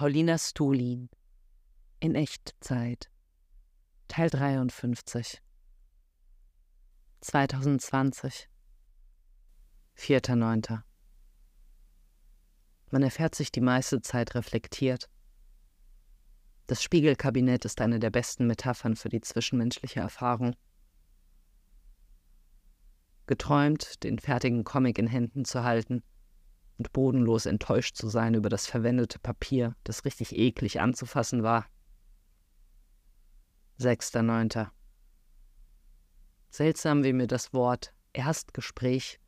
Paulina Stulin in Echtzeit Teil 53 2020 4.9. Man erfährt sich die meiste Zeit reflektiert. Das Spiegelkabinett ist eine der besten Metaphern für die zwischenmenschliche Erfahrung. Geträumt, den fertigen Comic in Händen zu halten – und bodenlos enttäuscht zu sein über das verwendete Papier, das richtig eklig anzufassen war. 6.9. Seltsam, wie mir das Wort Erstgespräch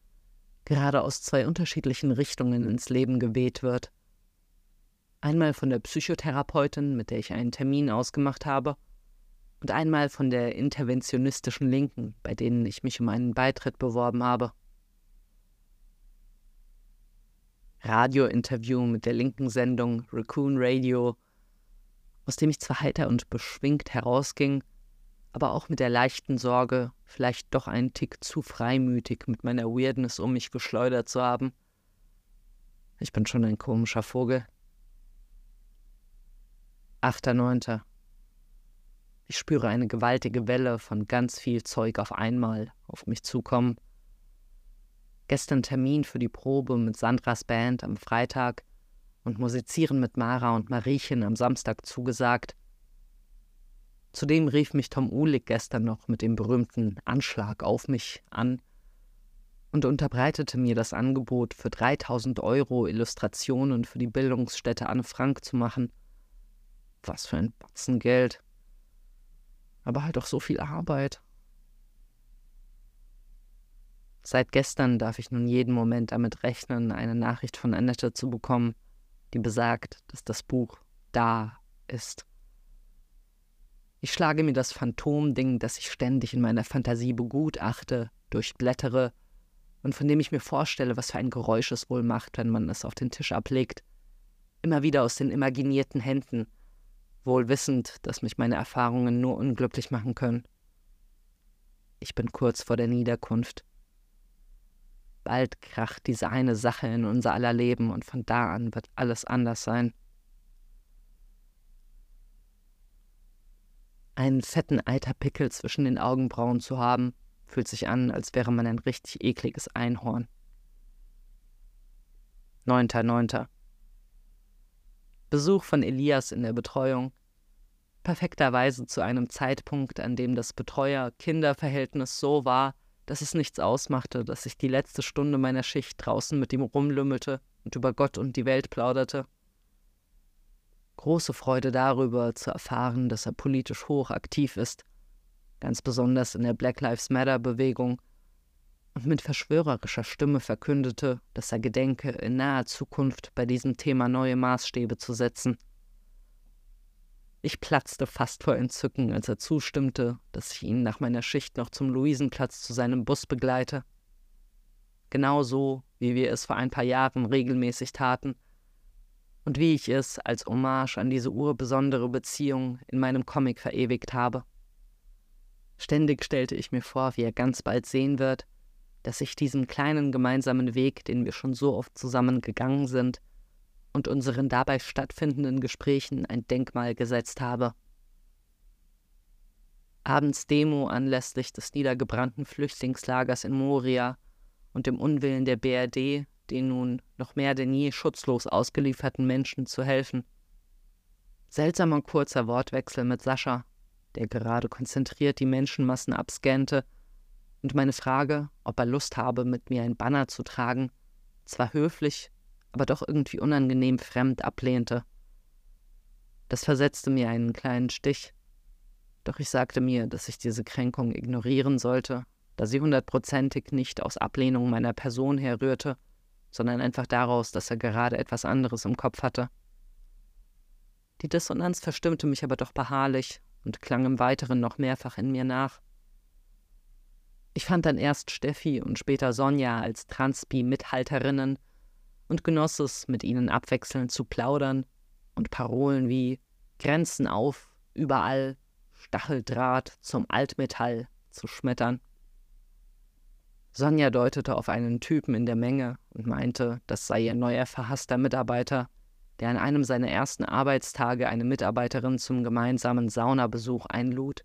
gerade aus zwei unterschiedlichen Richtungen ins Leben geweht wird. Einmal von der Psychotherapeutin, mit der ich einen Termin ausgemacht habe, und einmal von der interventionistischen Linken, bei denen ich mich um einen Beitritt beworben habe. Radiointerview mit der linken Sendung Raccoon Radio, aus dem ich zwar heiter und beschwingt herausging, aber auch mit der leichten Sorge, vielleicht doch einen Tick zu freimütig mit meiner Weirdness um mich geschleudert zu haben. Ich bin schon ein komischer Vogel. 8.9. Ich spüre eine gewaltige Welle von ganz viel Zeug auf einmal auf mich zukommen gestern Termin für die Probe mit Sandras Band am Freitag und Musizieren mit Mara und Mariechen am Samstag zugesagt. Zudem rief mich Tom Uhlig gestern noch mit dem berühmten Anschlag auf mich an und unterbreitete mir das Angebot, für 3000 Euro Illustrationen für die Bildungsstätte Anne Frank zu machen. Was für ein Batzen Geld. Aber halt auch so viel Arbeit. Seit gestern darf ich nun jeden Moment damit rechnen, eine Nachricht von Annette zu bekommen, die besagt, dass das Buch da ist. Ich schlage mir das Phantomding, das ich ständig in meiner Fantasie begutachte, durchblättere und von dem ich mir vorstelle, was für ein Geräusch es wohl macht, wenn man es auf den Tisch ablegt, immer wieder aus den imaginierten Händen, wohl wissend, dass mich meine Erfahrungen nur unglücklich machen können. Ich bin kurz vor der Niederkunft. Bald kracht diese eine Sache in unser aller Leben und von da an wird alles anders sein. Einen fetten Eiterpickel zwischen den Augenbrauen zu haben, fühlt sich an, als wäre man ein richtig ekliges Einhorn. 9.9. Besuch von Elias in der Betreuung. Perfekterweise zu einem Zeitpunkt, an dem das Betreuer-Kinder-Verhältnis so war, dass es nichts ausmachte, dass ich die letzte Stunde meiner Schicht draußen mit ihm rumlümmelte und über Gott und die Welt plauderte. Große Freude darüber, zu erfahren, dass er politisch hoch aktiv ist, ganz besonders in der Black Lives Matter Bewegung, und mit verschwörerischer Stimme verkündete, dass er gedenke, in naher Zukunft bei diesem Thema neue Maßstäbe zu setzen. Ich platzte fast vor Entzücken, als er zustimmte, dass ich ihn nach meiner Schicht noch zum Luisenplatz zu seinem Bus begleite. Genau so, wie wir es vor ein paar Jahren regelmäßig taten und wie ich es als Hommage an diese urbesondere Beziehung in meinem Comic verewigt habe. Ständig stellte ich mir vor, wie er ganz bald sehen wird, dass ich diesen kleinen gemeinsamen Weg, den wir schon so oft zusammen gegangen sind, und unseren dabei stattfindenden Gesprächen ein Denkmal gesetzt habe. Abends Demo anlässlich des niedergebrannten Flüchtlingslagers in Moria und dem Unwillen der BRD, den nun noch mehr denn je schutzlos ausgelieferten Menschen zu helfen. Seltsamer kurzer Wortwechsel mit Sascha, der gerade konzentriert die Menschenmassen abscannte, und meine Frage, ob er Lust habe, mit mir ein Banner zu tragen, zwar höflich, aber doch irgendwie unangenehm fremd ablehnte. Das versetzte mir einen kleinen Stich, doch ich sagte mir, dass ich diese Kränkung ignorieren sollte, da sie hundertprozentig nicht aus Ablehnung meiner Person herrührte, sondern einfach daraus, dass er gerade etwas anderes im Kopf hatte. Die Dissonanz verstimmte mich aber doch beharrlich und klang im Weiteren noch mehrfach in mir nach. Ich fand dann erst Steffi und später Sonja als Transpi-Mithalterinnen und genoss es, mit ihnen abwechselnd zu plaudern und Parolen wie Grenzen auf, überall, Stacheldraht zum Altmetall zu schmettern. Sonja deutete auf einen Typen in der Menge und meinte, das sei ihr neuer verhasster Mitarbeiter, der an einem seiner ersten Arbeitstage eine Mitarbeiterin zum gemeinsamen Saunabesuch einlud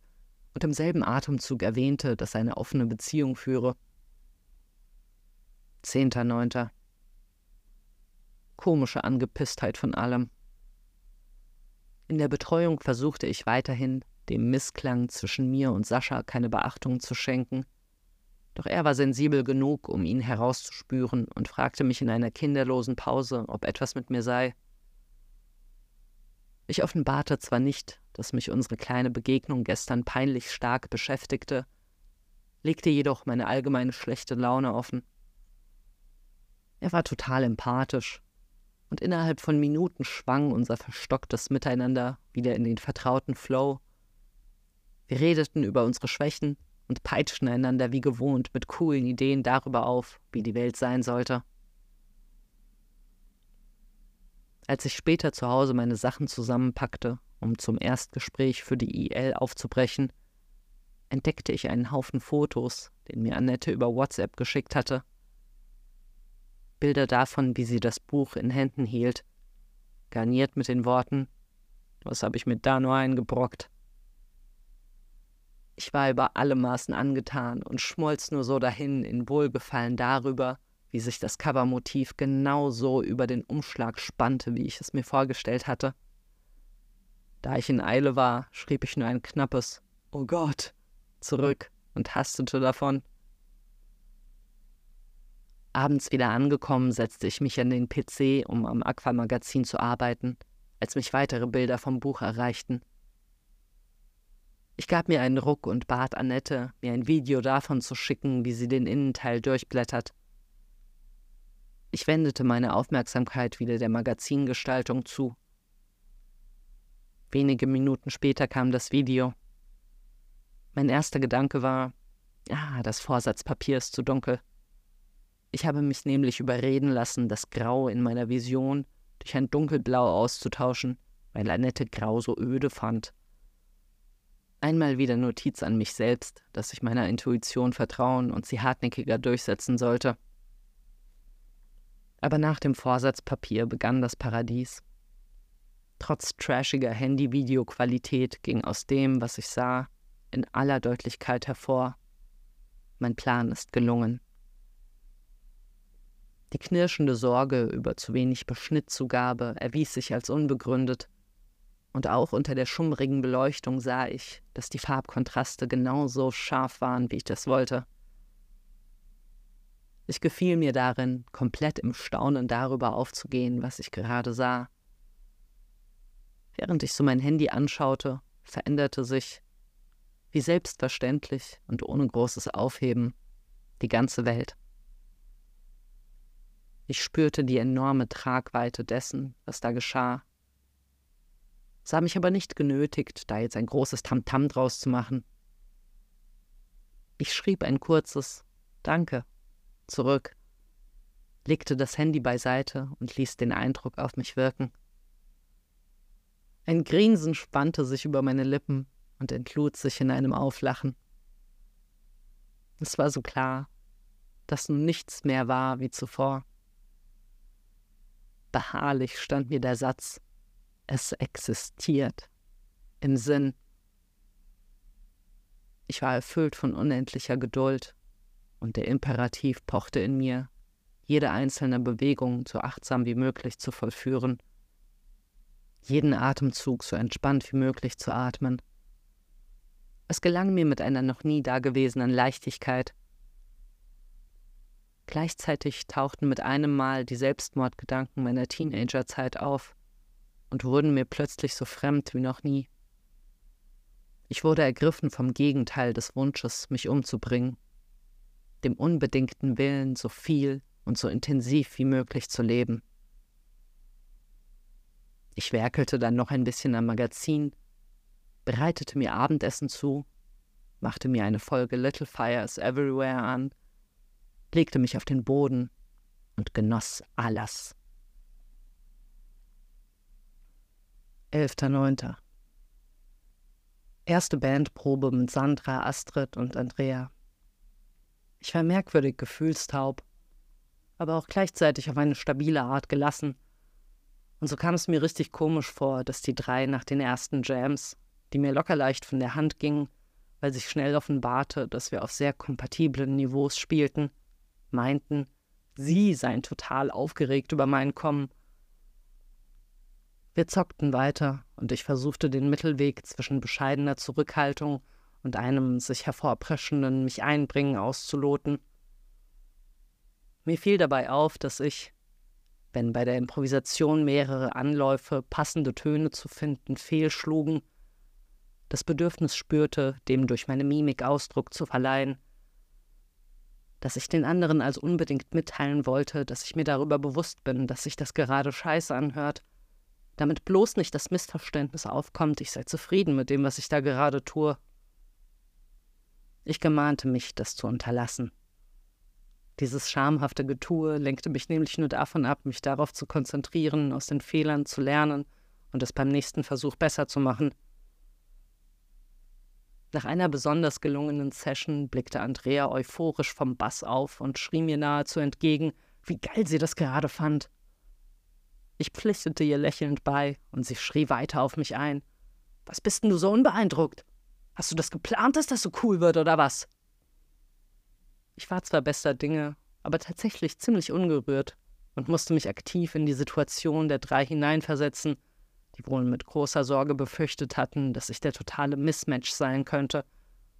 und im selben Atemzug erwähnte, dass er eine offene Beziehung führe. 10.9. Komische Angepisstheit von allem. In der Betreuung versuchte ich weiterhin, dem Missklang zwischen mir und Sascha keine Beachtung zu schenken. Doch er war sensibel genug, um ihn herauszuspüren und fragte mich in einer kinderlosen Pause, ob etwas mit mir sei. Ich offenbarte zwar nicht, dass mich unsere kleine Begegnung gestern peinlich stark beschäftigte, legte jedoch meine allgemeine schlechte Laune offen. Er war total empathisch, und innerhalb von Minuten schwang unser verstocktes Miteinander wieder in den vertrauten Flow. Wir redeten über unsere Schwächen und peitschten einander wie gewohnt mit coolen Ideen darüber auf, wie die Welt sein sollte. Als ich später zu Hause meine Sachen zusammenpackte, um zum Erstgespräch für die IL aufzubrechen, entdeckte ich einen Haufen Fotos, den mir Annette über WhatsApp geschickt hatte. Bilder davon, wie sie das Buch in Händen hielt, garniert mit den Worten Was habe ich mir da nur eingebrockt? Ich war über alle Maßen angetan und schmolz nur so dahin in Wohlgefallen darüber, wie sich das Covermotiv genau so über den Umschlag spannte, wie ich es mir vorgestellt hatte. Da ich in Eile war, schrieb ich nur ein knappes Oh Gott zurück und hastete davon. Abends wieder angekommen, setzte ich mich an den PC, um am Aquamagazin zu arbeiten, als mich weitere Bilder vom Buch erreichten. Ich gab mir einen Ruck und bat Annette, mir ein Video davon zu schicken, wie sie den Innenteil durchblättert. Ich wendete meine Aufmerksamkeit wieder der Magazingestaltung zu. Wenige Minuten später kam das Video. Mein erster Gedanke war, ah, das Vorsatzpapier ist zu dunkel. Ich habe mich nämlich überreden lassen, das Grau in meiner Vision durch ein dunkelblau auszutauschen, weil Annette Grau so öde fand. Einmal wieder Notiz an mich selbst, dass ich meiner Intuition vertrauen und sie hartnäckiger durchsetzen sollte. Aber nach dem Vorsatzpapier begann das Paradies. Trotz trashiger Handy-Videoqualität ging aus dem, was ich sah, in aller Deutlichkeit hervor. Mein Plan ist gelungen. Die knirschende Sorge über zu wenig Beschnittzugabe erwies sich als unbegründet, und auch unter der schummrigen Beleuchtung sah ich, dass die Farbkontraste genauso scharf waren, wie ich das wollte. Ich gefiel mir darin, komplett im Staunen darüber aufzugehen, was ich gerade sah. Während ich so mein Handy anschaute, veränderte sich, wie selbstverständlich und ohne großes Aufheben, die ganze Welt. Ich spürte die enorme Tragweite dessen, was da geschah, sah mich aber nicht genötigt, da jetzt ein großes Tamtam -Tam draus zu machen. Ich schrieb ein kurzes Danke zurück, legte das Handy beiseite und ließ den Eindruck auf mich wirken. Ein Grinsen spannte sich über meine Lippen und entlud sich in einem Auflachen. Es war so klar, dass nun nichts mehr war wie zuvor. Beharrlich stand mir der Satz, es existiert, im Sinn. Ich war erfüllt von unendlicher Geduld und der Imperativ pochte in mir, jede einzelne Bewegung so achtsam wie möglich zu vollführen, jeden Atemzug so entspannt wie möglich zu atmen. Es gelang mir mit einer noch nie dagewesenen Leichtigkeit. Gleichzeitig tauchten mit einem Mal die Selbstmordgedanken meiner Teenagerzeit auf und wurden mir plötzlich so fremd wie noch nie. Ich wurde ergriffen vom Gegenteil des Wunsches, mich umzubringen dem unbedingten Willen, so viel und so intensiv wie möglich zu leben. Ich werkelte dann noch ein bisschen am Magazin, bereitete mir Abendessen zu, machte mir eine Folge Little Fires Everywhere an, legte mich auf den Boden und genoss alles. 11.09. Erste Bandprobe mit Sandra, Astrid und Andrea. Ich war merkwürdig gefühlstaub, aber auch gleichzeitig auf eine stabile Art gelassen. Und so kam es mir richtig komisch vor, dass die drei nach den ersten Jams, die mir locker leicht von der Hand gingen, weil sich schnell offenbarte, dass wir auf sehr kompatiblen Niveaus spielten, meinten, sie seien total aufgeregt über mein Kommen. Wir zockten weiter, und ich versuchte den Mittelweg zwischen bescheidener Zurückhaltung und einem sich hervorpreschenden mich einbringen auszuloten. Mir fiel dabei auf, dass ich, wenn bei der Improvisation mehrere Anläufe, passende Töne zu finden, fehlschlugen, das Bedürfnis spürte, dem durch meine Mimik Ausdruck zu verleihen, dass ich den anderen also unbedingt mitteilen wollte, dass ich mir darüber bewusst bin, dass sich das gerade scheiße anhört, damit bloß nicht das Missverständnis aufkommt, ich sei zufrieden mit dem, was ich da gerade tue. Ich gemahnte mich, das zu unterlassen. Dieses schamhafte Getue lenkte mich nämlich nur davon ab, mich darauf zu konzentrieren, aus den Fehlern zu lernen und es beim nächsten Versuch besser zu machen – nach einer besonders gelungenen Session blickte Andrea euphorisch vom Bass auf und schrie mir nahezu entgegen, wie geil sie das gerade fand. Ich pflichtete ihr lächelnd bei, und sie schrie weiter auf mich ein. Was bist denn du so unbeeindruckt? Hast du das geplant, dass das so cool wird, oder was? Ich war zwar bester Dinge, aber tatsächlich ziemlich ungerührt und musste mich aktiv in die Situation der drei hineinversetzen, die wohl mit großer Sorge befürchtet hatten, dass ich der totale Mismatch sein könnte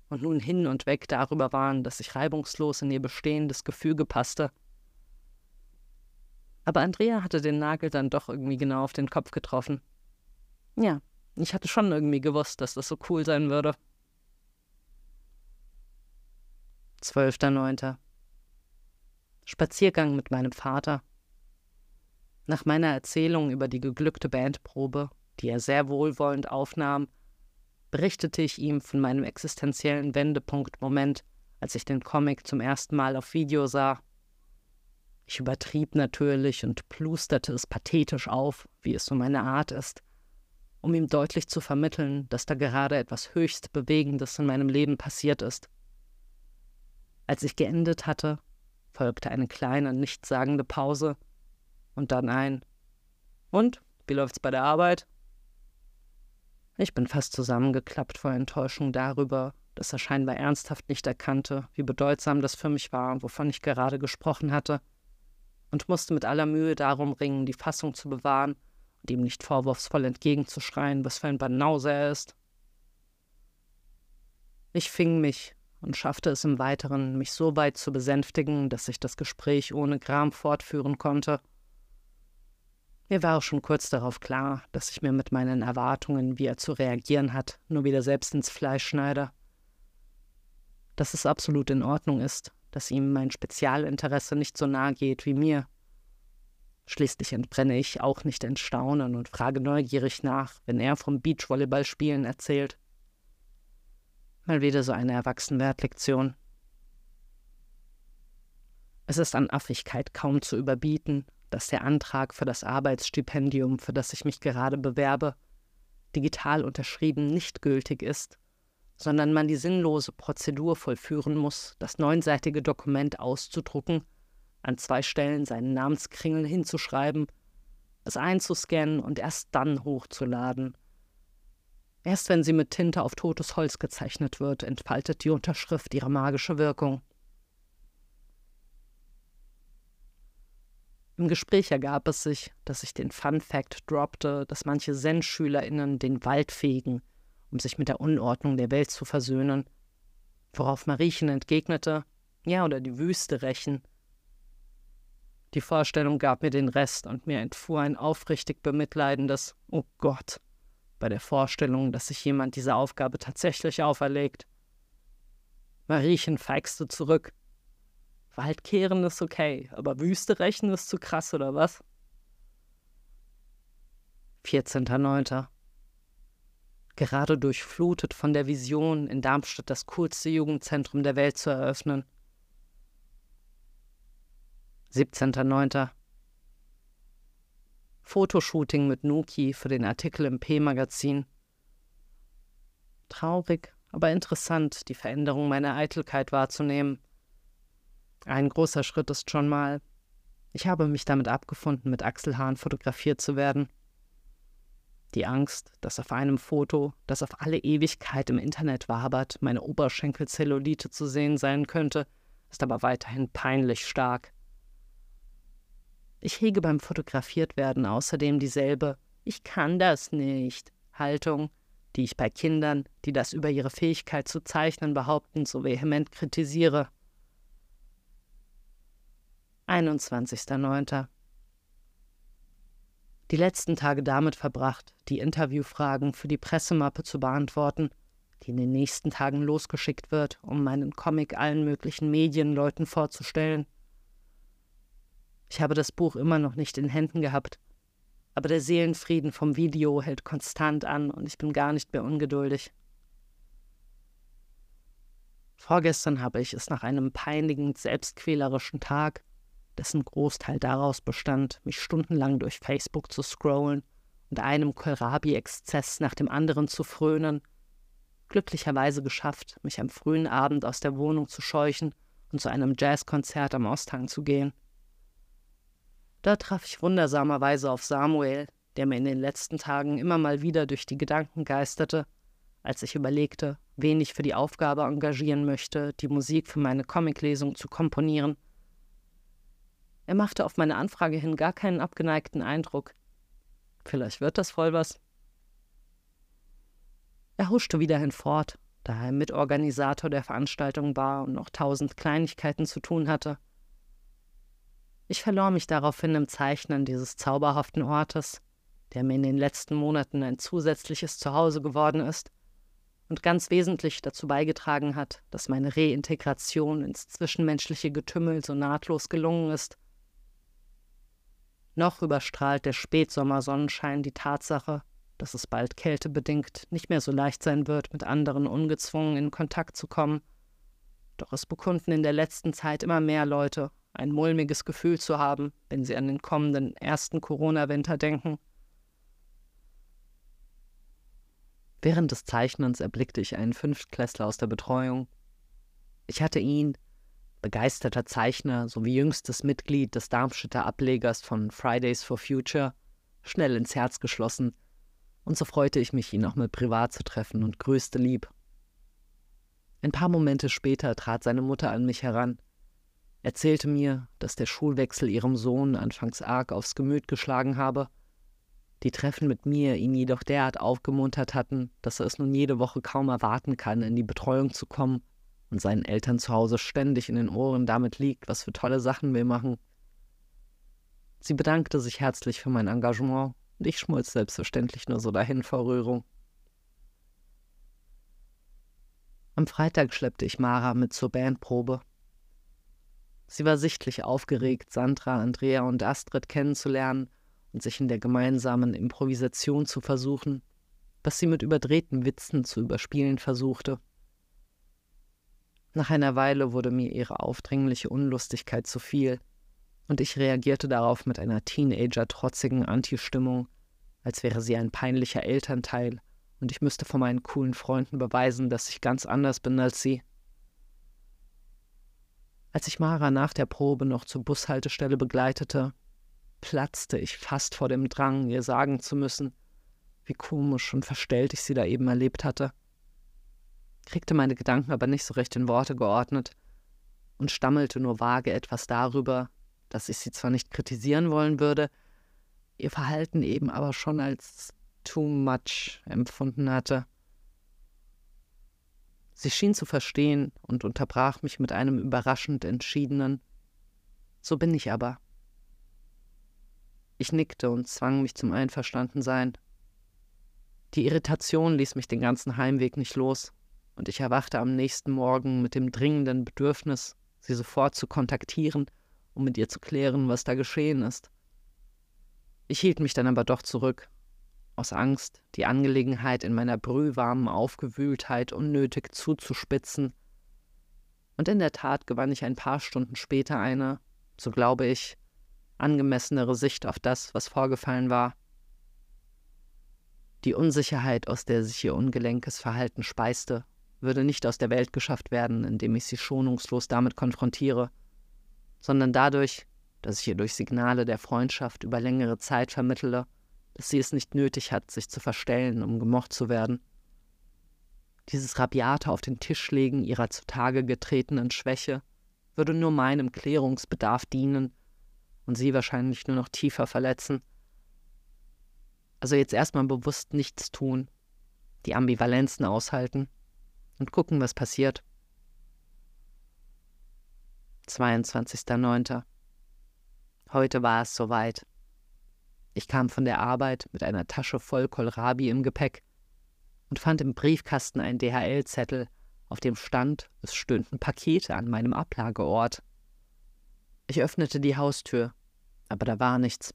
und nun hin und weg darüber waren, dass ich reibungslos in ihr bestehendes Gefüge passte. Aber Andrea hatte den Nagel dann doch irgendwie genau auf den Kopf getroffen. Ja, ich hatte schon irgendwie gewusst, dass das so cool sein würde. 12.09. Spaziergang mit meinem Vater. Nach meiner Erzählung über die geglückte Bandprobe, die er sehr wohlwollend aufnahm, berichtete ich ihm von meinem existenziellen Wendepunktmoment, als ich den Comic zum ersten Mal auf Video sah. Ich übertrieb natürlich und plusterte es pathetisch auf, wie es so meine Art ist, um ihm deutlich zu vermitteln, dass da gerade etwas höchst Bewegendes in meinem Leben passiert ist. Als ich geendet hatte, folgte eine kleine, nichtssagende Pause, und dann ein Und, wie läuft's bei der Arbeit? Ich bin fast zusammengeklappt vor Enttäuschung darüber, dass er scheinbar ernsthaft nicht erkannte, wie bedeutsam das für mich war, wovon ich gerade gesprochen hatte, und musste mit aller Mühe darum ringen, die Fassung zu bewahren und ihm nicht vorwurfsvoll entgegenzuschreien, was für ein Banause er ist. Ich fing mich und schaffte es im Weiteren, mich so weit zu besänftigen, dass ich das Gespräch ohne Gram fortführen konnte – mir war auch schon kurz darauf klar, dass ich mir mit meinen Erwartungen, wie er zu reagieren hat, nur wieder selbst ins Fleisch schneide. Dass es absolut in Ordnung ist, dass ihm mein Spezialinteresse nicht so nahe geht wie mir. Schließlich entbrenne ich auch nicht in Staunen und frage neugierig nach, wenn er vom Beachvolleyballspielen erzählt. Mal wieder so eine Erwachsenwertlektion. Es ist an Affigkeit kaum zu überbieten, dass der Antrag für das Arbeitsstipendium, für das ich mich gerade bewerbe, digital unterschrieben nicht gültig ist, sondern man die sinnlose Prozedur vollführen muss, das neunseitige Dokument auszudrucken, an zwei Stellen seinen Namenskringel hinzuschreiben, es einzuscannen und erst dann hochzuladen. Erst wenn sie mit Tinte auf totes Holz gezeichnet wird, entfaltet die Unterschrift ihre magische Wirkung. Im Gespräch ergab es sich, dass ich den Fun Fact droppte, dass manche Zen-SchülerInnen den Wald fegen, um sich mit der Unordnung der Welt zu versöhnen. Worauf Mariechen entgegnete, ja, oder die Wüste rächen. Die Vorstellung gab mir den Rest und mir entfuhr ein aufrichtig bemitleidendes Oh Gott bei der Vorstellung, dass sich jemand diese Aufgabe tatsächlich auferlegt. Mariechen feixte zurück, Waldkehren ist okay, aber Wüste rächen ist zu krass, oder was? 14.09. Gerade durchflutet von der Vision, in Darmstadt das coolste Jugendzentrum der Welt zu eröffnen. 17.09. Fotoshooting mit Nuki für den Artikel im P-Magazin. Traurig, aber interessant, die Veränderung meiner Eitelkeit wahrzunehmen. Ein großer Schritt ist schon mal. Ich habe mich damit abgefunden, mit Achselhahn fotografiert zu werden. Die Angst, dass auf einem Foto, das auf alle Ewigkeit im Internet wabert, meine Oberschenkelzellulite zu sehen sein könnte, ist aber weiterhin peinlich stark. Ich hege beim Fotografiertwerden außerdem dieselbe Ich kann das nicht Haltung, die ich bei Kindern, die das über ihre Fähigkeit zu zeichnen behaupten, so vehement kritisiere. 21.09. Die letzten Tage damit verbracht, die Interviewfragen für die Pressemappe zu beantworten, die in den nächsten Tagen losgeschickt wird, um meinen Comic allen möglichen Medienleuten vorzustellen. Ich habe das Buch immer noch nicht in Händen gehabt, aber der Seelenfrieden vom Video hält konstant an und ich bin gar nicht mehr ungeduldig. Vorgestern habe ich es nach einem peinigend selbstquälerischen Tag, dessen Großteil daraus bestand, mich stundenlang durch Facebook zu scrollen und einem Kohlrabi-Exzess nach dem anderen zu frönen, glücklicherweise geschafft, mich am frühen Abend aus der Wohnung zu scheuchen und zu einem Jazzkonzert am Osthang zu gehen. Da traf ich wundersamerweise auf Samuel, der mir in den letzten Tagen immer mal wieder durch die Gedanken geisterte, als ich überlegte, wen ich für die Aufgabe engagieren möchte, die Musik für meine Comiclesung zu komponieren. Er machte auf meine Anfrage hin gar keinen abgeneigten Eindruck. Vielleicht wird das voll was. Er huschte wieder hinfort, da er Mitorganisator der Veranstaltung war und noch tausend Kleinigkeiten zu tun hatte. Ich verlor mich daraufhin im Zeichnen dieses zauberhaften Ortes, der mir in den letzten Monaten ein zusätzliches Zuhause geworden ist und ganz wesentlich dazu beigetragen hat, dass meine Reintegration ins zwischenmenschliche Getümmel so nahtlos gelungen ist. Noch überstrahlt der Spätsommersonnenschein die Tatsache, dass es bald kältebedingt nicht mehr so leicht sein wird, mit anderen ungezwungen in Kontakt zu kommen. Doch es bekunden in der letzten Zeit immer mehr Leute, ein mulmiges Gefühl zu haben, wenn sie an den kommenden ersten Corona-Winter denken. Während des Zeichnens erblickte ich einen Fünftklässler aus der Betreuung. Ich hatte ihn, begeisterter Zeichner sowie jüngstes Mitglied des Darmstädter Ablegers von Fridays for Future, schnell ins Herz geschlossen, und so freute ich mich, ihn auch mal privat zu treffen und grüßte lieb. Ein paar Momente später trat seine Mutter an mich heran erzählte mir, dass der Schulwechsel ihrem Sohn anfangs arg aufs Gemüt geschlagen habe, die Treffen mit mir ihn jedoch derart aufgemuntert hatten, dass er es nun jede Woche kaum erwarten kann, in die Betreuung zu kommen und seinen Eltern zu Hause ständig in den Ohren damit liegt, was für tolle Sachen wir machen. Sie bedankte sich herzlich für mein Engagement und ich schmolz selbstverständlich nur so dahin vor Rührung. Am Freitag schleppte ich Mara mit zur Bandprobe Sie war sichtlich aufgeregt, Sandra, Andrea und Astrid kennenzulernen und sich in der gemeinsamen Improvisation zu versuchen, was sie mit überdrehten Witzen zu überspielen versuchte. Nach einer Weile wurde mir ihre aufdringliche Unlustigkeit zu viel, und ich reagierte darauf mit einer Teenager-trotzigen Anti-Stimmung, als wäre sie ein peinlicher Elternteil und ich müsste vor meinen coolen Freunden beweisen, dass ich ganz anders bin als sie. Als ich Mara nach der Probe noch zur Bushaltestelle begleitete, platzte ich fast vor dem Drang, ihr sagen zu müssen, wie komisch und verstellt ich sie da eben erlebt hatte. Kriegte meine Gedanken aber nicht so recht in Worte geordnet und stammelte nur vage etwas darüber, dass ich sie zwar nicht kritisieren wollen würde, ihr Verhalten eben aber schon als too much empfunden hatte. Sie schien zu verstehen und unterbrach mich mit einem überraschend entschiedenen So bin ich aber. Ich nickte und zwang mich zum Einverstandensein. Die Irritation ließ mich den ganzen Heimweg nicht los, und ich erwachte am nächsten Morgen mit dem dringenden Bedürfnis, sie sofort zu kontaktieren, um mit ihr zu klären, was da geschehen ist. Ich hielt mich dann aber doch zurück aus Angst, die Angelegenheit in meiner brühwarmen Aufgewühltheit unnötig zuzuspitzen. Und in der Tat gewann ich ein paar Stunden später eine, so glaube ich, angemessenere Sicht auf das, was vorgefallen war. Die Unsicherheit, aus der sich ihr ungelenkes Verhalten speiste, würde nicht aus der Welt geschafft werden, indem ich sie schonungslos damit konfrontiere, sondern dadurch, dass ich ihr durch Signale der Freundschaft über längere Zeit vermittele, dass sie es nicht nötig hat, sich zu verstellen, um gemocht zu werden. Dieses rabiate auf den Tisch legen ihrer zutage getretenen Schwäche würde nur meinem Klärungsbedarf dienen und sie wahrscheinlich nur noch tiefer verletzen. Also jetzt erstmal bewusst nichts tun, die Ambivalenzen aushalten und gucken, was passiert. 22.09. Heute war es soweit. Ich kam von der Arbeit mit einer Tasche voll Kohlrabi im Gepäck und fand im Briefkasten einen DHL-Zettel, auf dem stand, es stünden Pakete an meinem Ablageort. Ich öffnete die Haustür, aber da war nichts.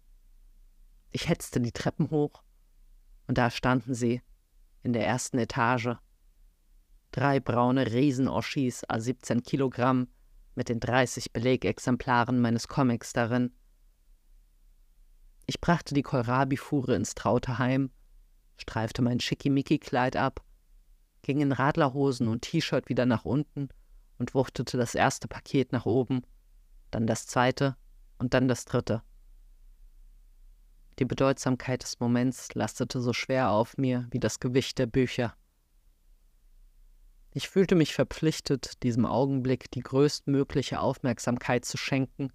Ich hetzte die Treppen hoch, und da standen sie, in der ersten Etage. Drei braune Riesenoschis a 17 Kilogramm mit den 30 Belegexemplaren meines Comics darin. Ich brachte die Kohlrabi-Fuhre ins traute Heim, streifte mein Schickimicki-Kleid ab, ging in Radlerhosen und T-Shirt wieder nach unten und wuchtete das erste Paket nach oben, dann das zweite und dann das dritte. Die Bedeutsamkeit des Moments lastete so schwer auf mir wie das Gewicht der Bücher. Ich fühlte mich verpflichtet, diesem Augenblick die größtmögliche Aufmerksamkeit zu schenken,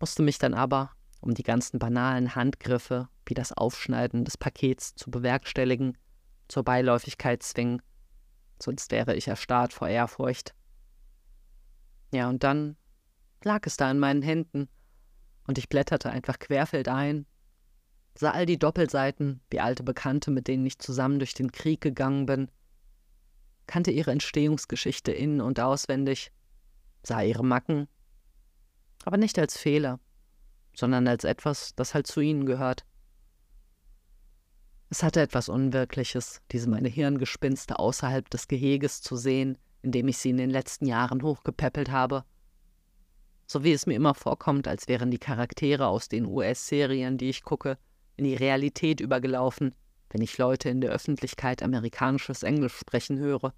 musste mich dann aber, um die ganzen banalen Handgriffe wie das Aufschneiden des Pakets zu bewerkstelligen, zur Beiläufigkeit zwingen, sonst wäre ich erstarrt vor Ehrfurcht. Ja, und dann lag es da in meinen Händen, und ich blätterte einfach querfeldein, sah all die Doppelseiten wie alte Bekannte, mit denen ich zusammen durch den Krieg gegangen bin, kannte ihre Entstehungsgeschichte in und auswendig, sah ihre Macken, aber nicht als Fehler, sondern als etwas, das halt zu ihnen gehört. Es hatte etwas Unwirkliches, diese meine Hirngespinste außerhalb des Geheges zu sehen, in dem ich sie in den letzten Jahren hochgepäppelt habe. So wie es mir immer vorkommt, als wären die Charaktere aus den US-Serien, die ich gucke, in die Realität übergelaufen, wenn ich Leute in der Öffentlichkeit amerikanisches Englisch sprechen höre.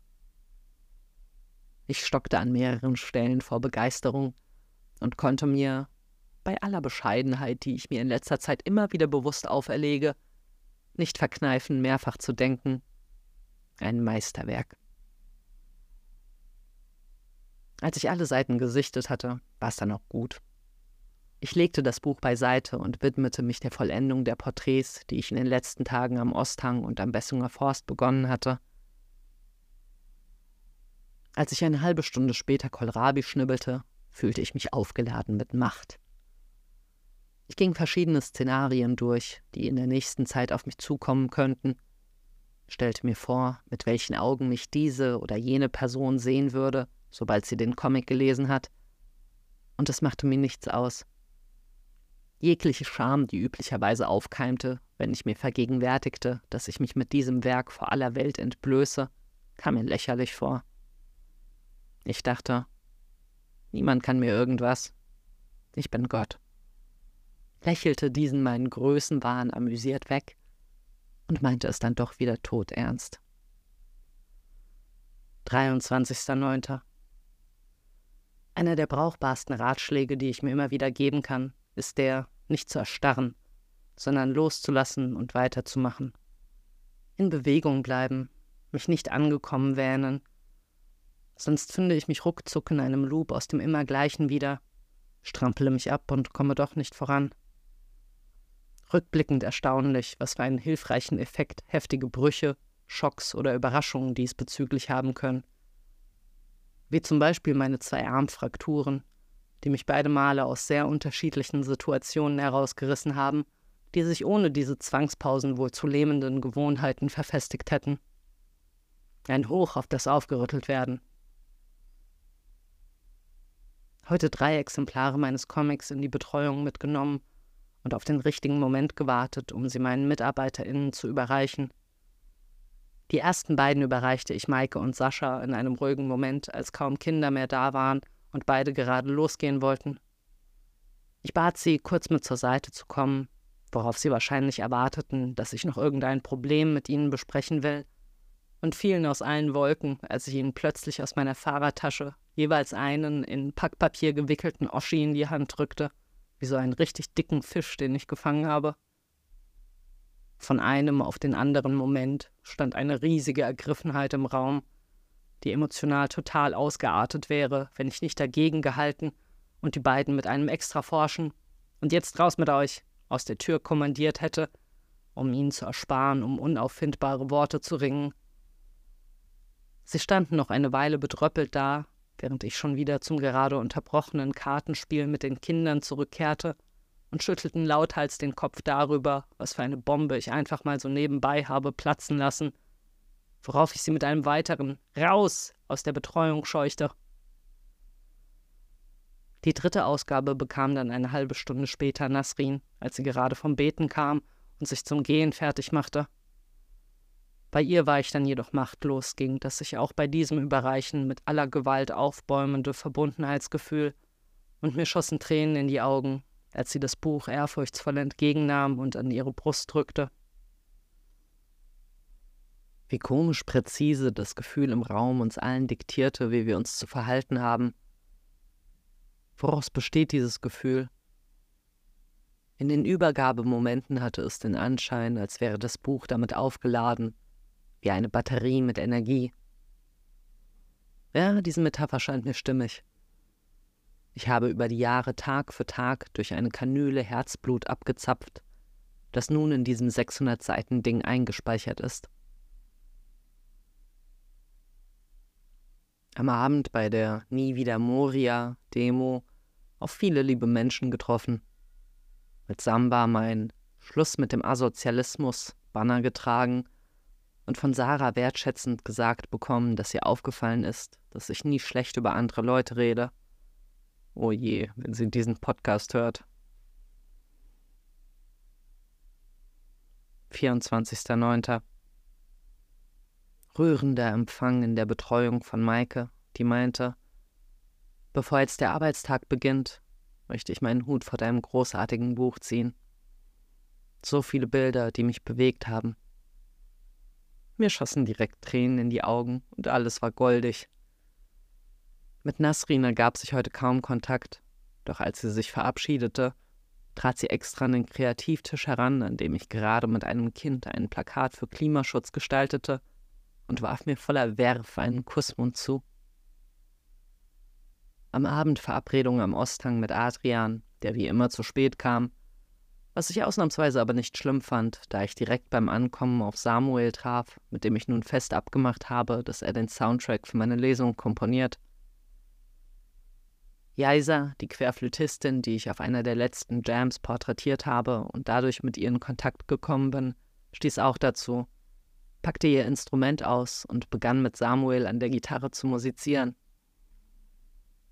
Ich stockte an mehreren Stellen vor Begeisterung und konnte mir, bei aller Bescheidenheit, die ich mir in letzter Zeit immer wieder bewusst auferlege, nicht verkneifen, mehrfach zu denken, ein Meisterwerk. Als ich alle Seiten gesichtet hatte, war es dann auch gut. Ich legte das Buch beiseite und widmete mich der Vollendung der Porträts, die ich in den letzten Tagen am Osthang und am Bessunger Forst begonnen hatte. Als ich eine halbe Stunde später Kohlrabi schnibbelte, fühlte ich mich aufgeladen mit Macht. Ich ging verschiedene Szenarien durch, die in der nächsten Zeit auf mich zukommen könnten, stellte mir vor, mit welchen Augen mich diese oder jene Person sehen würde, sobald sie den Comic gelesen hat, und es machte mir nichts aus. Jegliche Scham, die üblicherweise aufkeimte, wenn ich mir vergegenwärtigte, dass ich mich mit diesem Werk vor aller Welt entblöße, kam mir lächerlich vor. Ich dachte, niemand kann mir irgendwas. Ich bin Gott. Lächelte diesen meinen Größenwahn amüsiert weg und meinte es dann doch wieder todernst. 23.09. Einer der brauchbarsten Ratschläge, die ich mir immer wieder geben kann, ist der, nicht zu erstarren, sondern loszulassen und weiterzumachen. In Bewegung bleiben, mich nicht angekommen wähnen, sonst finde ich mich ruckzuck in einem Loop aus dem Immergleichen wieder, strampele mich ab und komme doch nicht voran. Rückblickend erstaunlich, was für einen hilfreichen Effekt heftige Brüche, Schocks oder Überraschungen diesbezüglich haben können. Wie zum Beispiel meine zwei Armfrakturen, die mich beide Male aus sehr unterschiedlichen Situationen herausgerissen haben, die sich ohne diese Zwangspausen wohl zu lähmenden Gewohnheiten verfestigt hätten. Ein Hoch auf das Aufgerütteltwerden. Heute drei Exemplare meines Comics in die Betreuung mitgenommen und auf den richtigen Moment gewartet, um sie meinen MitarbeiterInnen zu überreichen. Die ersten beiden überreichte ich Maike und Sascha in einem ruhigen Moment, als kaum Kinder mehr da waren und beide gerade losgehen wollten. Ich bat sie, kurz mit zur Seite zu kommen, worauf sie wahrscheinlich erwarteten, dass ich noch irgendein Problem mit ihnen besprechen will, und fielen aus allen Wolken, als ich ihnen plötzlich aus meiner Fahrradtasche jeweils einen in Packpapier gewickelten Oschi in die Hand drückte wie so einen richtig dicken Fisch, den ich gefangen habe. Von einem auf den anderen Moment stand eine riesige Ergriffenheit im Raum, die emotional total ausgeartet wäre, wenn ich nicht dagegen gehalten und die beiden mit einem extra Forschen und jetzt raus mit euch aus der Tür kommandiert hätte, um ihnen zu ersparen, um unauffindbare Worte zu ringen. Sie standen noch eine Weile bedröppelt da, während ich schon wieder zum gerade unterbrochenen Kartenspiel mit den Kindern zurückkehrte und schüttelten lauthals den Kopf darüber, was für eine Bombe ich einfach mal so nebenbei habe platzen lassen, worauf ich sie mit einem weiteren Raus aus der Betreuung scheuchte. Die dritte Ausgabe bekam dann eine halbe Stunde später Nasrin, als sie gerade vom Beten kam und sich zum Gehen fertig machte. Bei ihr war ich dann jedoch machtlos gegen das sich auch bei diesem Überreichen mit aller Gewalt aufbäumende Verbundenheitsgefühl, und mir schossen Tränen in die Augen, als sie das Buch ehrfurchtsvoll entgegennahm und an ihre Brust drückte. Wie komisch präzise das Gefühl im Raum uns allen diktierte, wie wir uns zu verhalten haben. Woraus besteht dieses Gefühl? In den Übergabemomenten hatte es den Anschein, als wäre das Buch damit aufgeladen, wie eine Batterie mit Energie. Ja, diese Metapher scheint mir stimmig. Ich habe über die Jahre Tag für Tag durch eine Kanüle Herzblut abgezapft, das nun in diesem 600 Seiten Ding eingespeichert ist. Am Abend bei der Nie wieder Moria Demo auf viele liebe Menschen getroffen. Mit Samba mein Schluss mit dem Asozialismus Banner getragen und von Sarah wertschätzend gesagt bekommen, dass ihr aufgefallen ist, dass ich nie schlecht über andere Leute rede Oh je, wenn sie diesen Podcast hört. 24.09. Rührender Empfang in der Betreuung von Maike, die meinte, bevor jetzt der Arbeitstag beginnt, möchte ich meinen Hut vor deinem großartigen Buch ziehen. So viele Bilder, die mich bewegt haben. Mir schossen direkt Tränen in die Augen und alles war goldig. Mit Nasrin ergab sich heute kaum Kontakt, doch als sie sich verabschiedete, trat sie extra an den Kreativtisch heran, an dem ich gerade mit einem Kind ein Plakat für Klimaschutz gestaltete, und warf mir voller Werf einen Kussmund zu. Am Abend Verabredung am Osthang mit Adrian, der wie immer zu spät kam, was ich ausnahmsweise aber nicht schlimm fand, da ich direkt beim Ankommen auf Samuel traf, mit dem ich nun fest abgemacht habe, dass er den Soundtrack für meine Lesung komponiert. Jaisa, die Querflötistin, die ich auf einer der letzten Jams porträtiert habe und dadurch mit ihr in Kontakt gekommen bin, stieß auch dazu, packte ihr Instrument aus und begann mit Samuel an der Gitarre zu musizieren.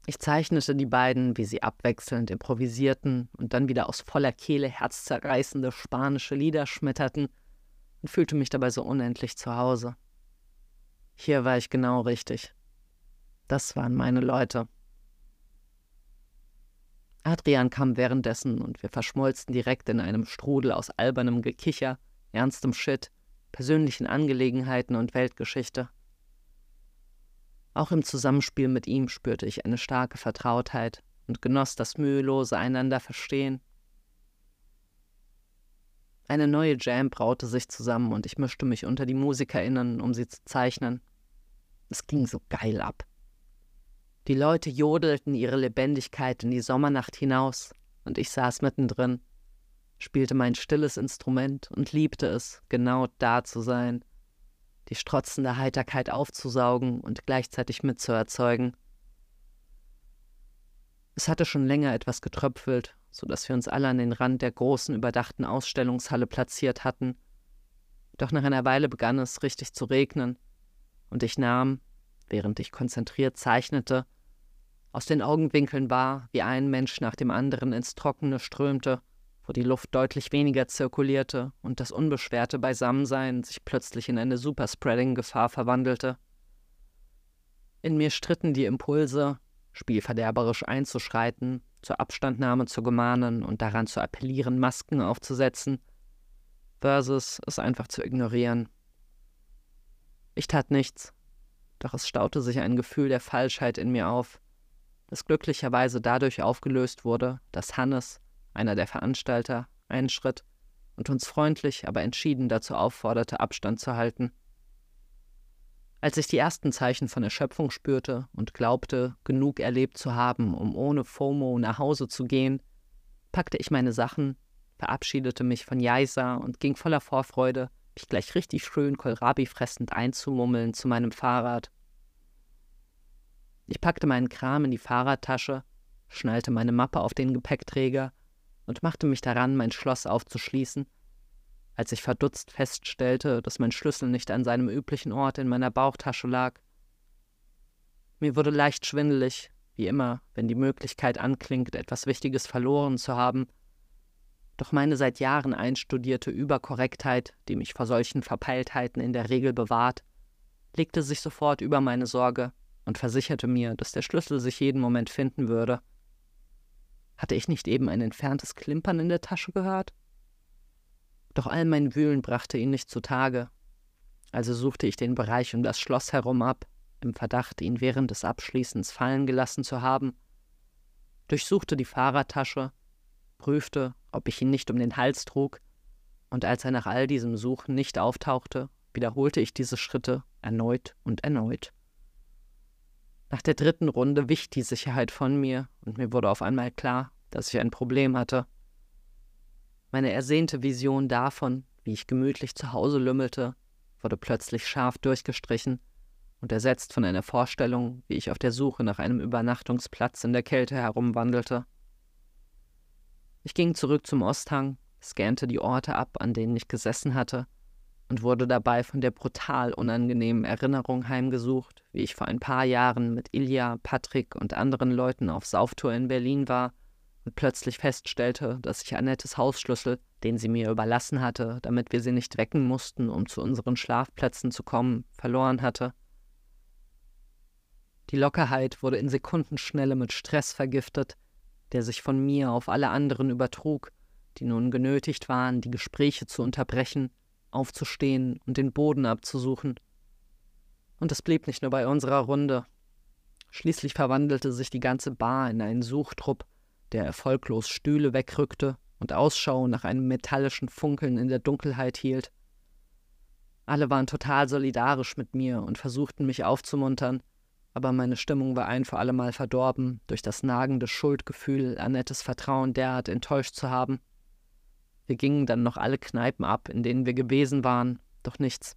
Ich zeichnete die beiden, wie sie abwechselnd improvisierten und dann wieder aus voller Kehle herzzerreißende spanische Lieder schmetterten und fühlte mich dabei so unendlich zu Hause. Hier war ich genau richtig. Das waren meine Leute. Adrian kam währenddessen und wir verschmolzen direkt in einem Strudel aus albernem Gekicher, ernstem Shit, persönlichen Angelegenheiten und Weltgeschichte. Auch im Zusammenspiel mit ihm spürte ich eine starke Vertrautheit und genoss das mühelose einander verstehen. Eine neue Jam braute sich zusammen und ich mischte mich unter die MusikerInnen, um sie zu zeichnen. Es ging so geil ab. Die Leute jodelten ihre Lebendigkeit in die Sommernacht hinaus, und ich saß mittendrin, spielte mein stilles Instrument und liebte es, genau da zu sein, die strotzende Heiterkeit aufzusaugen und gleichzeitig mitzuerzeugen. Es hatte schon länger etwas getröpfelt, so dass wir uns alle an den Rand der großen überdachten Ausstellungshalle platziert hatten. Doch nach einer Weile begann es richtig zu regnen, und ich nahm, während ich konzentriert zeichnete, aus den Augenwinkeln war, wie ein Mensch nach dem anderen ins Trockene strömte, wo die Luft deutlich weniger zirkulierte und das unbeschwerte Beisammensein sich plötzlich in eine Superspreading-Gefahr verwandelte. In mir stritten die Impulse, spielverderberisch einzuschreiten, zur Abstandnahme zu gemahnen und daran zu appellieren, Masken aufzusetzen, versus es einfach zu ignorieren. Ich tat nichts, doch es staute sich ein Gefühl der Falschheit in mir auf, das glücklicherweise dadurch aufgelöst wurde, dass Hannes, einer der Veranstalter, einschritt und uns freundlich, aber entschieden dazu aufforderte, Abstand zu halten. Als ich die ersten Zeichen von Erschöpfung spürte und glaubte, genug erlebt zu haben, um ohne FOMO nach Hause zu gehen, packte ich meine Sachen, verabschiedete mich von Jaisa und ging voller Vorfreude, mich gleich richtig schön Kohlrabi fressend einzumummeln zu meinem Fahrrad. Ich packte meinen Kram in die Fahrradtasche, schnallte meine Mappe auf den Gepäckträger und machte mich daran, mein Schloss aufzuschließen als ich verdutzt feststellte, dass mein Schlüssel nicht an seinem üblichen Ort in meiner Bauchtasche lag. Mir wurde leicht schwindelig, wie immer, wenn die Möglichkeit anklingt, etwas Wichtiges verloren zu haben. Doch meine seit Jahren einstudierte Überkorrektheit, die mich vor solchen Verpeiltheiten in der Regel bewahrt, legte sich sofort über meine Sorge und versicherte mir, dass der Schlüssel sich jeden Moment finden würde. Hatte ich nicht eben ein entferntes Klimpern in der Tasche gehört? Doch all mein Wühlen brachte ihn nicht zutage. Also suchte ich den Bereich um das Schloss herum ab, im Verdacht, ihn während des Abschließens fallen gelassen zu haben, durchsuchte die Fahrradtasche, prüfte, ob ich ihn nicht um den Hals trug, und als er nach all diesem Suchen nicht auftauchte, wiederholte ich diese Schritte erneut und erneut. Nach der dritten Runde wich die Sicherheit von mir, und mir wurde auf einmal klar, dass ich ein Problem hatte. Meine ersehnte Vision davon, wie ich gemütlich zu Hause lümmelte, wurde plötzlich scharf durchgestrichen und ersetzt von einer Vorstellung, wie ich auf der Suche nach einem Übernachtungsplatz in der Kälte herumwandelte. Ich ging zurück zum Osthang, scannte die Orte ab, an denen ich gesessen hatte, und wurde dabei von der brutal unangenehmen Erinnerung heimgesucht, wie ich vor ein paar Jahren mit Ilja, Patrick und anderen Leuten auf Sauftour in Berlin war und plötzlich feststellte, dass ich Annettes Hausschlüssel, den sie mir überlassen hatte, damit wir sie nicht wecken mussten, um zu unseren Schlafplätzen zu kommen, verloren hatte. Die Lockerheit wurde in Sekundenschnelle mit Stress vergiftet, der sich von mir auf alle anderen übertrug, die nun genötigt waren, die Gespräche zu unterbrechen, aufzustehen und den Boden abzusuchen. Und es blieb nicht nur bei unserer Runde. Schließlich verwandelte sich die ganze Bar in einen Suchtrupp, der erfolglos Stühle wegrückte und Ausschau nach einem metallischen Funkeln in der Dunkelheit hielt. Alle waren total solidarisch mit mir und versuchten mich aufzumuntern, aber meine Stimmung war ein für allemal verdorben durch das nagende Schuldgefühl, Annettes Vertrauen derart enttäuscht zu haben. Wir gingen dann noch alle Kneipen ab, in denen wir gewesen waren, doch nichts.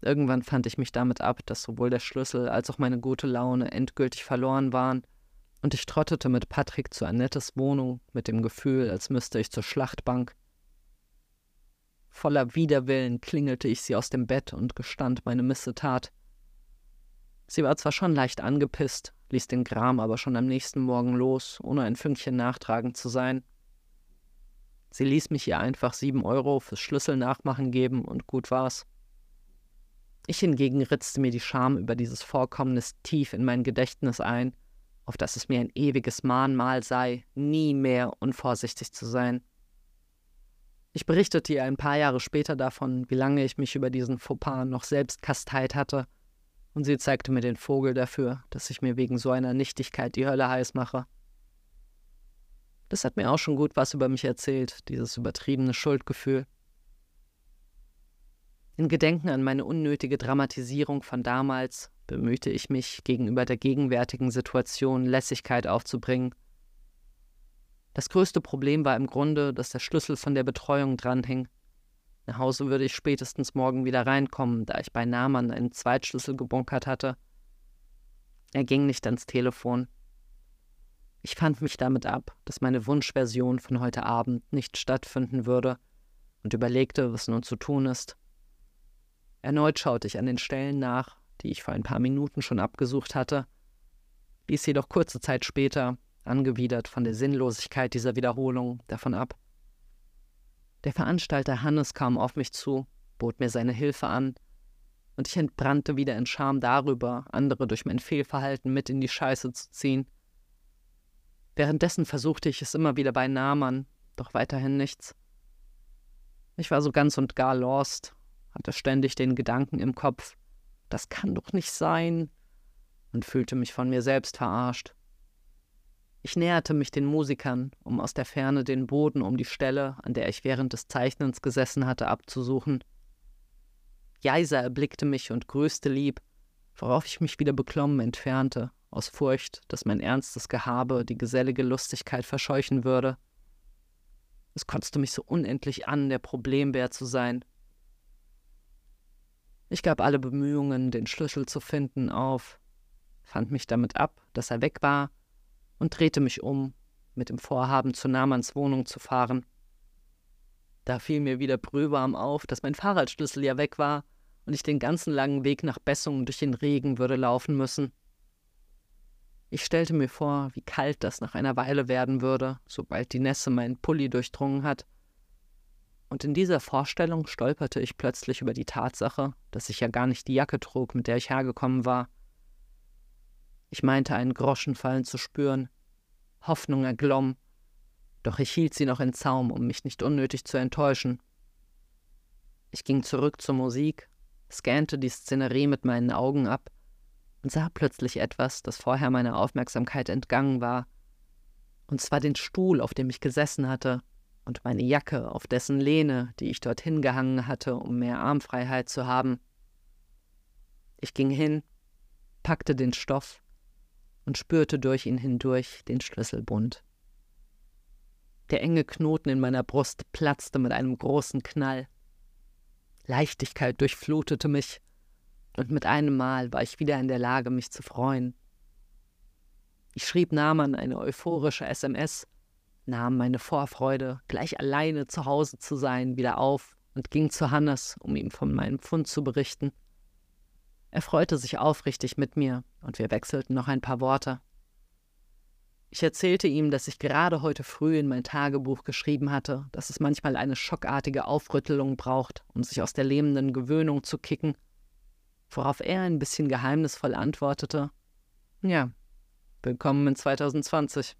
Irgendwann fand ich mich damit ab, dass sowohl der Schlüssel als auch meine gute Laune endgültig verloren waren und ich trottete mit Patrick zu Annettes Wohnung mit dem Gefühl, als müsste ich zur Schlachtbank. Voller Widerwillen klingelte ich sie aus dem Bett und gestand meine Missetat. Sie war zwar schon leicht angepisst, ließ den Gram aber schon am nächsten Morgen los, ohne ein Fünkchen nachtragend zu sein. Sie ließ mich ihr einfach sieben Euro fürs Schlüssel nachmachen geben und gut war's. Ich hingegen ritzte mir die Scham über dieses Vorkommnis tief in mein Gedächtnis ein auf dass es mir ein ewiges Mahnmal sei, nie mehr unvorsichtig zu sein. Ich berichtete ihr ein paar Jahre später davon, wie lange ich mich über diesen Fauxpas noch selbst kasteit hatte, und sie zeigte mir den Vogel dafür, dass ich mir wegen so einer Nichtigkeit die Hölle heiß mache. Das hat mir auch schon gut was über mich erzählt, dieses übertriebene Schuldgefühl. In Gedenken an meine unnötige Dramatisierung von damals bemühte ich mich, gegenüber der gegenwärtigen Situation Lässigkeit aufzubringen. Das größte Problem war im Grunde, dass der Schlüssel von der Betreuung dranhing. Nach Hause würde ich spätestens morgen wieder reinkommen, da ich bei Nahmann einen Zweitschlüssel gebunkert hatte. Er ging nicht ans Telefon. Ich fand mich damit ab, dass meine Wunschversion von heute Abend nicht stattfinden würde und überlegte, was nun zu tun ist. Erneut schaute ich an den Stellen nach, die ich vor ein paar Minuten schon abgesucht hatte, ließ jedoch kurze Zeit später, angewidert von der Sinnlosigkeit dieser Wiederholung, davon ab. Der Veranstalter Hannes kam auf mich zu, bot mir seine Hilfe an, und ich entbrannte wieder in Scham darüber, andere durch mein Fehlverhalten mit in die Scheiße zu ziehen. Währenddessen versuchte ich es immer wieder bei Nahmann, doch weiterhin nichts. Ich war so ganz und gar lost, hatte ständig den Gedanken im Kopf, das kann doch nicht sein, und fühlte mich von mir selbst verarscht. Ich näherte mich den Musikern, um aus der Ferne den Boden um die Stelle, an der ich während des Zeichnens gesessen hatte, abzusuchen. Jeiser erblickte mich und grüßte lieb, worauf ich mich wieder beklommen entfernte, aus Furcht, dass mein ernstes Gehabe die gesellige Lustigkeit verscheuchen würde. Es kotzte mich so unendlich an, der Problembär zu sein. Ich gab alle Bemühungen, den Schlüssel zu finden, auf, fand mich damit ab, dass er weg war, und drehte mich um, mit dem Vorhaben, zu Namans Wohnung zu fahren. Da fiel mir wieder brühwarm auf, dass mein Fahrradschlüssel ja weg war und ich den ganzen langen Weg nach Bessungen durch den Regen würde laufen müssen. Ich stellte mir vor, wie kalt das nach einer Weile werden würde, sobald die Nässe meinen Pulli durchdrungen hat. Und in dieser Vorstellung stolperte ich plötzlich über die Tatsache, dass ich ja gar nicht die Jacke trug, mit der ich hergekommen war. Ich meinte einen Groschen fallen zu spüren. Hoffnung erglomm, doch ich hielt sie noch in Zaum, um mich nicht unnötig zu enttäuschen. Ich ging zurück zur Musik, scannte die Szenerie mit meinen Augen ab und sah plötzlich etwas, das vorher meiner Aufmerksamkeit entgangen war. Und zwar den Stuhl, auf dem ich gesessen hatte, und meine Jacke, auf dessen Lehne, die ich dorthin gehangen hatte, um mehr Armfreiheit zu haben. Ich ging hin, packte den Stoff und spürte durch ihn hindurch den Schlüsselbund. Der enge Knoten in meiner Brust platzte mit einem großen Knall. Leichtigkeit durchflutete mich, und mit einem Mal war ich wieder in der Lage, mich zu freuen. Ich schrieb Naman eine euphorische SMS, nahm meine Vorfreude, gleich alleine zu Hause zu sein, wieder auf und ging zu Hannes, um ihm von meinem Fund zu berichten. Er freute sich aufrichtig mit mir, und wir wechselten noch ein paar Worte. Ich erzählte ihm, dass ich gerade heute früh in mein Tagebuch geschrieben hatte, dass es manchmal eine schockartige Aufrüttelung braucht, um sich aus der lähmenden Gewöhnung zu kicken worauf er ein bisschen geheimnisvoll antwortete Ja, willkommen in 2020.